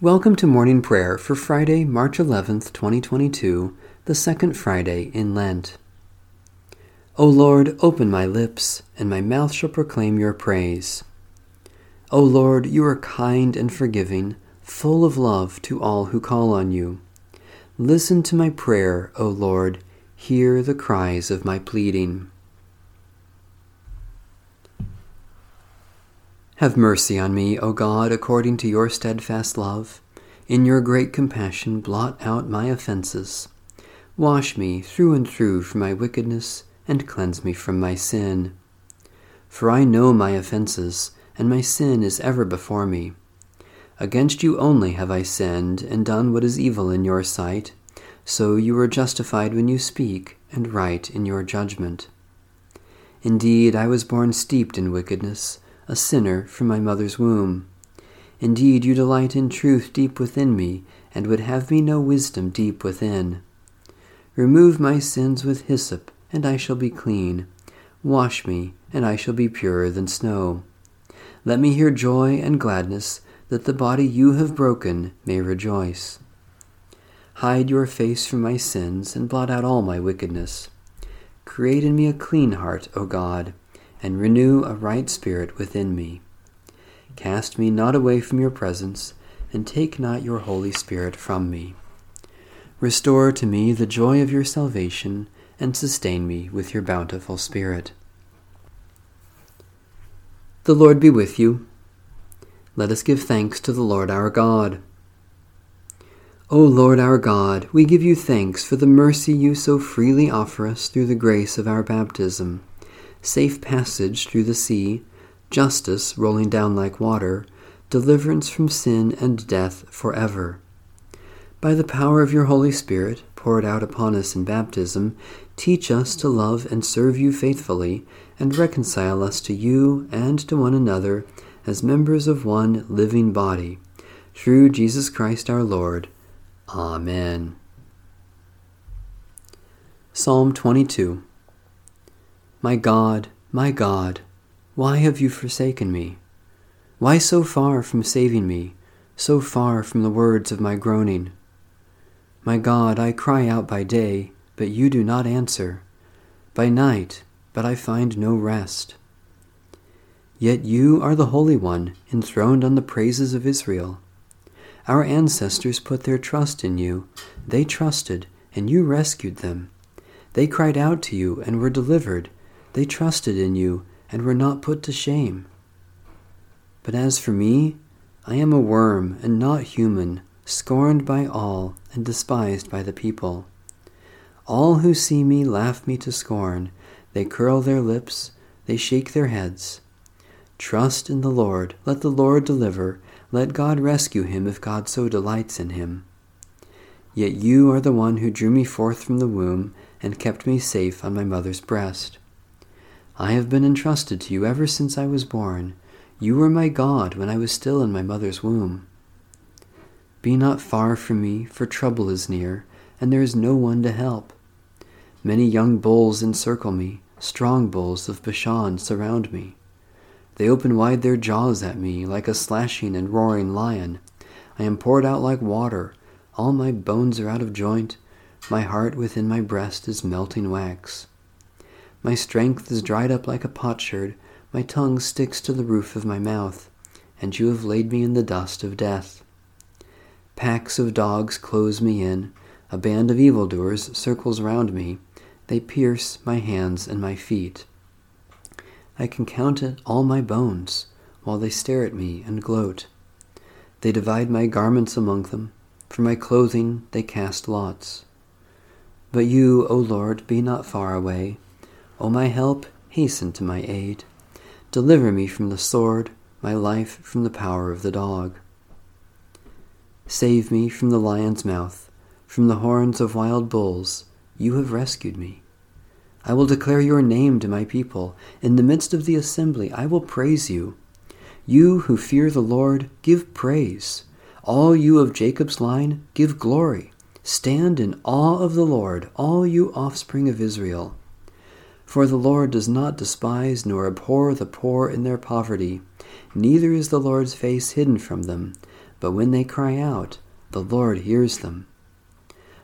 Welcome to morning prayer for Friday, March 11th, 2022, the second Friday in Lent. O Lord, open my lips, and my mouth shall proclaim your praise. O Lord, you are kind and forgiving, full of love to all who call on you. Listen to my prayer, O Lord, hear the cries of my pleading. Have mercy on me, O God, according to your steadfast love. In your great compassion, blot out my offenses. Wash me through and through from my wickedness, and cleanse me from my sin. For I know my offenses, and my sin is ever before me. Against you only have I sinned, and done what is evil in your sight, so you are justified when you speak, and right in your judgment. Indeed, I was born steeped in wickedness a sinner from my mother's womb. Indeed, you delight in truth deep within me, and would have me know wisdom deep within. Remove my sins with hyssop, and I shall be clean. Wash me, and I shall be purer than snow. Let me hear joy and gladness, that the body you have broken may rejoice. Hide your face from my sins, and blot out all my wickedness. Create in me a clean heart, O God and renew a right spirit within me. Cast me not away from your presence, and take not your Holy Spirit from me. Restore to me the joy of your salvation, and sustain me with your bountiful Spirit. The Lord be with you. Let us give thanks to the Lord our God. O Lord our God, we give you thanks for the mercy you so freely offer us through the grace of our baptism safe passage through the sea, justice rolling down like water, deliverance from sin and death forever. By the power of your Holy Spirit, poured out upon us in baptism, teach us to love and serve you faithfully, and reconcile us to you and to one another as members of one living body. Through Jesus Christ our Lord. Amen. Psalm 22 my God, my God, why have you forsaken me? Why so far from saving me, so far from the words of my groaning? My God, I cry out by day, but you do not answer, by night, but I find no rest. Yet you are the Holy One, enthroned on the praises of Israel. Our ancestors put their trust in you. They trusted, and you rescued them. They cried out to you and were delivered they trusted in you and were not put to shame. But as for me, I am a worm and not human, scorned by all and despised by the people. All who see me laugh me to scorn. They curl their lips, they shake their heads. Trust in the Lord, let the Lord deliver, let God rescue him if God so delights in him. Yet you are the one who drew me forth from the womb and kept me safe on my mother's breast. I have been entrusted to you ever since I was born. You were my God when I was still in my mother's womb. Be not far from me, for trouble is near, and there is no one to help. Many young bulls encircle me, strong bulls of Bashan surround me. They open wide their jaws at me like a slashing and roaring lion. I am poured out like water, all my bones are out of joint, my heart within my breast is melting wax. My strength is dried up like a potsherd, my tongue sticks to the roof of my mouth, and you have laid me in the dust of death. Packs of dogs close me in, a band of evildoers circles round me, they pierce my hands and my feet. I can count all my bones, while they stare at me and gloat. They divide my garments among them, for my clothing they cast lots. But you, O Lord, be not far away. O my help, hasten to my aid. Deliver me from the sword, my life from the power of the dog. Save me from the lion's mouth, from the horns of wild bulls. You have rescued me. I will declare your name to my people. In the midst of the assembly, I will praise you. You who fear the Lord, give praise. All you of Jacob's line, give glory. Stand in awe of the Lord, all you offspring of Israel. For the Lord does not despise nor abhor the poor in their poverty, neither is the Lord's face hidden from them, but when they cry out, the Lord hears them.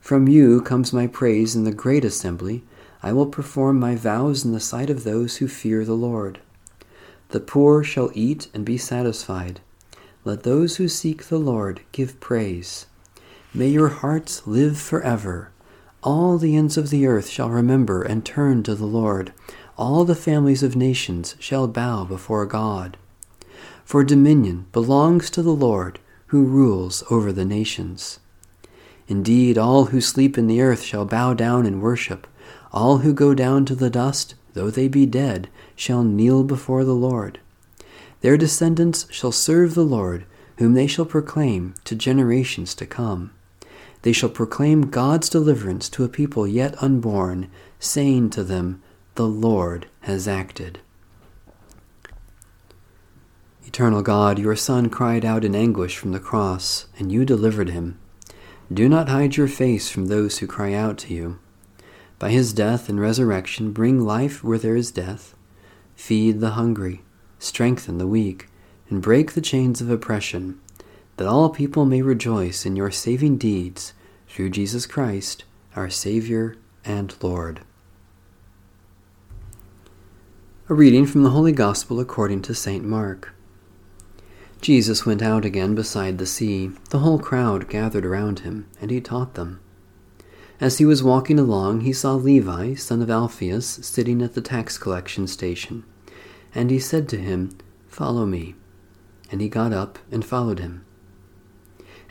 From you comes my praise in the great assembly. I will perform my vows in the sight of those who fear the Lord. The poor shall eat and be satisfied. Let those who seek the Lord give praise. May your hearts live forever. All the ends of the earth shall remember and turn to the Lord. All the families of nations shall bow before God. For dominion belongs to the Lord who rules over the nations. Indeed, all who sleep in the earth shall bow down and worship. All who go down to the dust, though they be dead, shall kneel before the Lord. Their descendants shall serve the Lord, whom they shall proclaim to generations to come. They shall proclaim God's deliverance to a people yet unborn, saying to them, The Lord has acted. Eternal God, your Son cried out in anguish from the cross, and you delivered him. Do not hide your face from those who cry out to you. By his death and resurrection, bring life where there is death. Feed the hungry, strengthen the weak, and break the chains of oppression, that all people may rejoice in your saving deeds through Jesus Christ, our Savior and Lord. A reading from the Holy Gospel according to St. Mark. Jesus went out again beside the sea. The whole crowd gathered around him, and he taught them. As he was walking along, he saw Levi, son of Alphaeus, sitting at the tax collection station. And he said to him, Follow me. And he got up and followed him.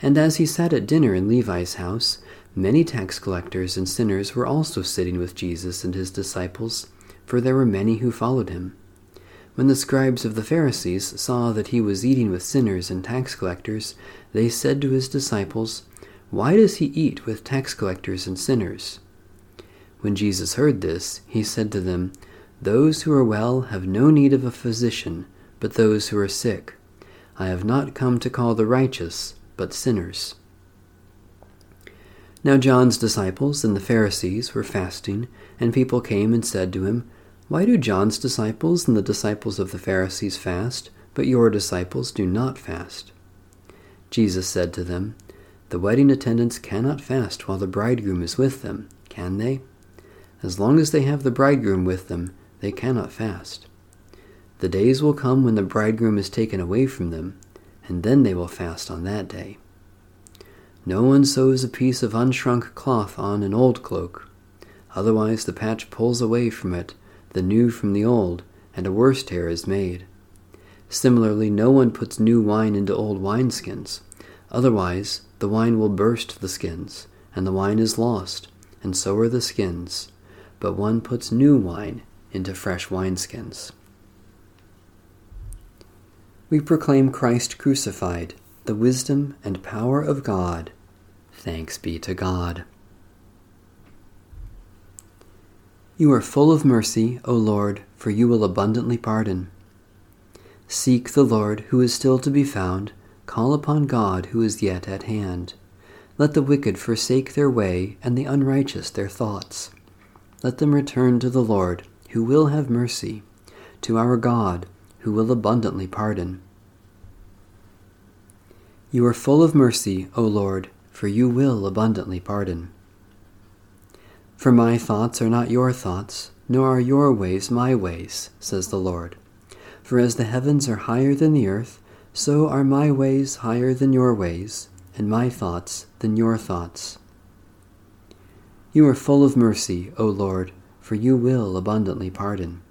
And as he sat at dinner in Levi's house, many tax collectors and sinners were also sitting with Jesus and his disciples, for there were many who followed him. When the scribes of the Pharisees saw that he was eating with sinners and tax collectors, they said to his disciples, Why does he eat with tax collectors and sinners? When Jesus heard this, he said to them, Those who are well have no need of a physician, but those who are sick. I have not come to call the righteous, but sinners. Now John's disciples and the Pharisees were fasting, and people came and said to him, why do John's disciples and the disciples of the Pharisees fast, but your disciples do not fast? Jesus said to them, The wedding attendants cannot fast while the bridegroom is with them, can they? As long as they have the bridegroom with them, they cannot fast. The days will come when the bridegroom is taken away from them, and then they will fast on that day. No one sews a piece of unshrunk cloth on an old cloak, otherwise the patch pulls away from it the new from the old, and a worse tear is made. Similarly, no one puts new wine into old wineskins. Otherwise, the wine will burst the skins, and the wine is lost, and so are the skins. But one puts new wine into fresh wineskins. We proclaim Christ crucified, the wisdom and power of God. Thanks be to God. You are full of mercy, O Lord, for you will abundantly pardon. Seek the Lord who is still to be found, call upon God who is yet at hand. Let the wicked forsake their way, and the unrighteous their thoughts. Let them return to the Lord, who will have mercy, to our God, who will abundantly pardon. You are full of mercy, O Lord, for you will abundantly pardon. For my thoughts are not your thoughts, nor are your ways my ways, says the Lord. For as the heavens are higher than the earth, so are my ways higher than your ways, and my thoughts than your thoughts. You are full of mercy, O Lord, for you will abundantly pardon.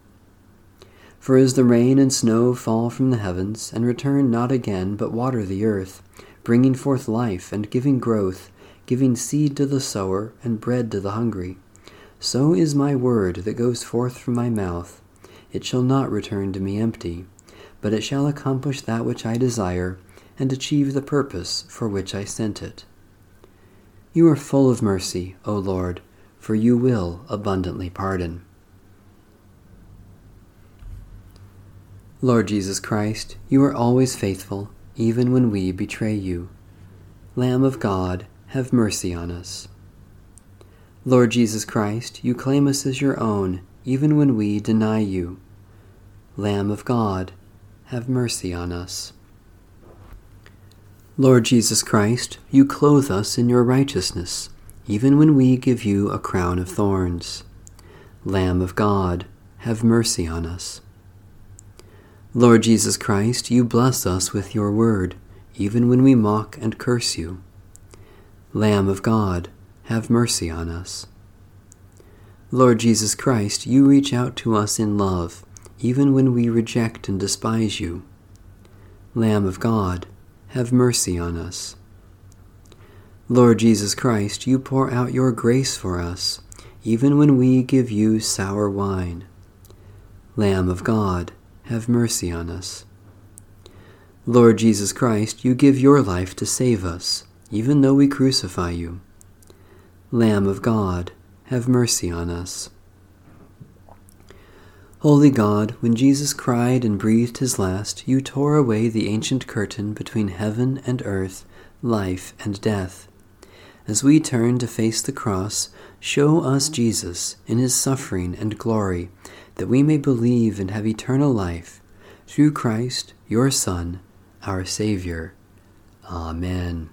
For as the rain and snow fall from the heavens, and return not again, but water the earth, bringing forth life and giving growth, giving seed to the sower and bread to the hungry. So is my word that goes forth from my mouth. It shall not return to me empty, but it shall accomplish that which I desire and achieve the purpose for which I sent it. You are full of mercy, O Lord, for you will abundantly pardon. Lord Jesus Christ, you are always faithful, even when we betray you. Lamb of God, have mercy on us. Lord Jesus Christ, you claim us as your own, even when we deny you. Lamb of God, have mercy on us. Lord Jesus Christ, you clothe us in your righteousness, even when we give you a crown of thorns. Lamb of God, have mercy on us. Lord Jesus Christ, you bless us with your word, even when we mock and curse you. Lamb of God, have mercy on us. Lord Jesus Christ, you reach out to us in love, even when we reject and despise you. Lamb of God, have mercy on us. Lord Jesus Christ, you pour out your grace for us, even when we give you sour wine. Lamb of God, have mercy on us. Lord Jesus Christ, you give your life to save us, even though we crucify you. Lamb of God, have mercy on us. Holy God, when Jesus cried and breathed his last, you tore away the ancient curtain between heaven and earth, life and death. As we turn to face the cross, show us Jesus in his suffering and glory, that we may believe and have eternal life. Through Christ, your Son, our Savior. Amen.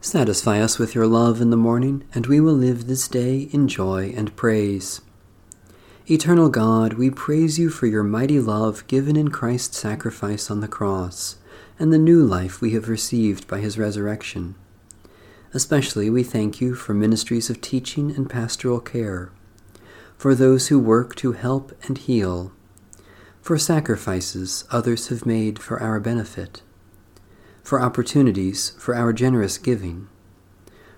Satisfy us with your love in the morning, and we will live this day in joy and praise. Eternal God, we praise you for your mighty love given in Christ's sacrifice on the cross, and the new life we have received by his resurrection. Especially we thank you for ministries of teaching and pastoral care, for those who work to help and heal, for sacrifices others have made for our benefit for opportunities for our generous giving,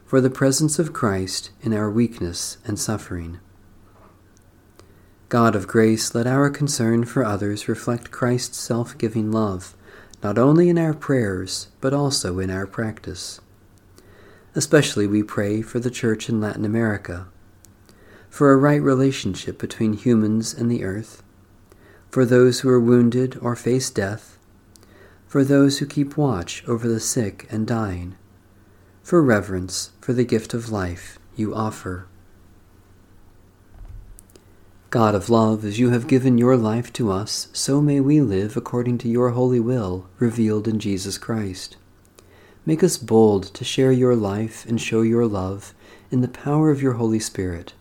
for the presence of Christ in our weakness and suffering. God of grace, let our concern for others reflect Christ's self giving love, not only in our prayers, but also in our practice. Especially we pray for the Church in Latin America, for a right relationship between humans and the earth, for those who are wounded or face death, for those who keep watch over the sick and dying, for reverence for the gift of life you offer. God of love, as you have given your life to us, so may we live according to your holy will revealed in Jesus Christ. Make us bold to share your life and show your love in the power of your Holy Spirit.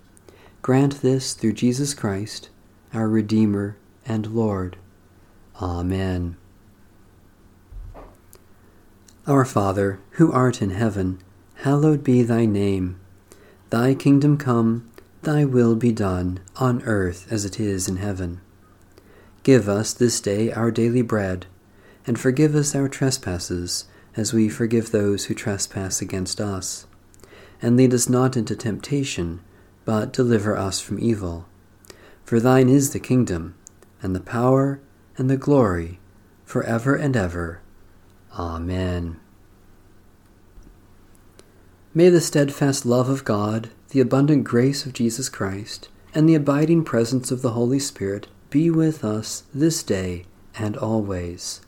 Grant this through Jesus Christ, our Redeemer and Lord. Amen. Our Father, who art in heaven, hallowed be thy name. Thy kingdom come, thy will be done, on earth as it is in heaven. Give us this day our daily bread, and forgive us our trespasses, as we forgive those who trespass against us. And lead us not into temptation, but deliver us from evil. For thine is the kingdom, and the power, and the glory, for ever and ever. Amen. May the steadfast love of God, the abundant grace of Jesus Christ, and the abiding presence of the Holy Spirit be with us this day and always.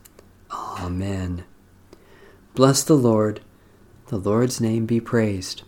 Amen. Bless the Lord. The Lord's name be praised.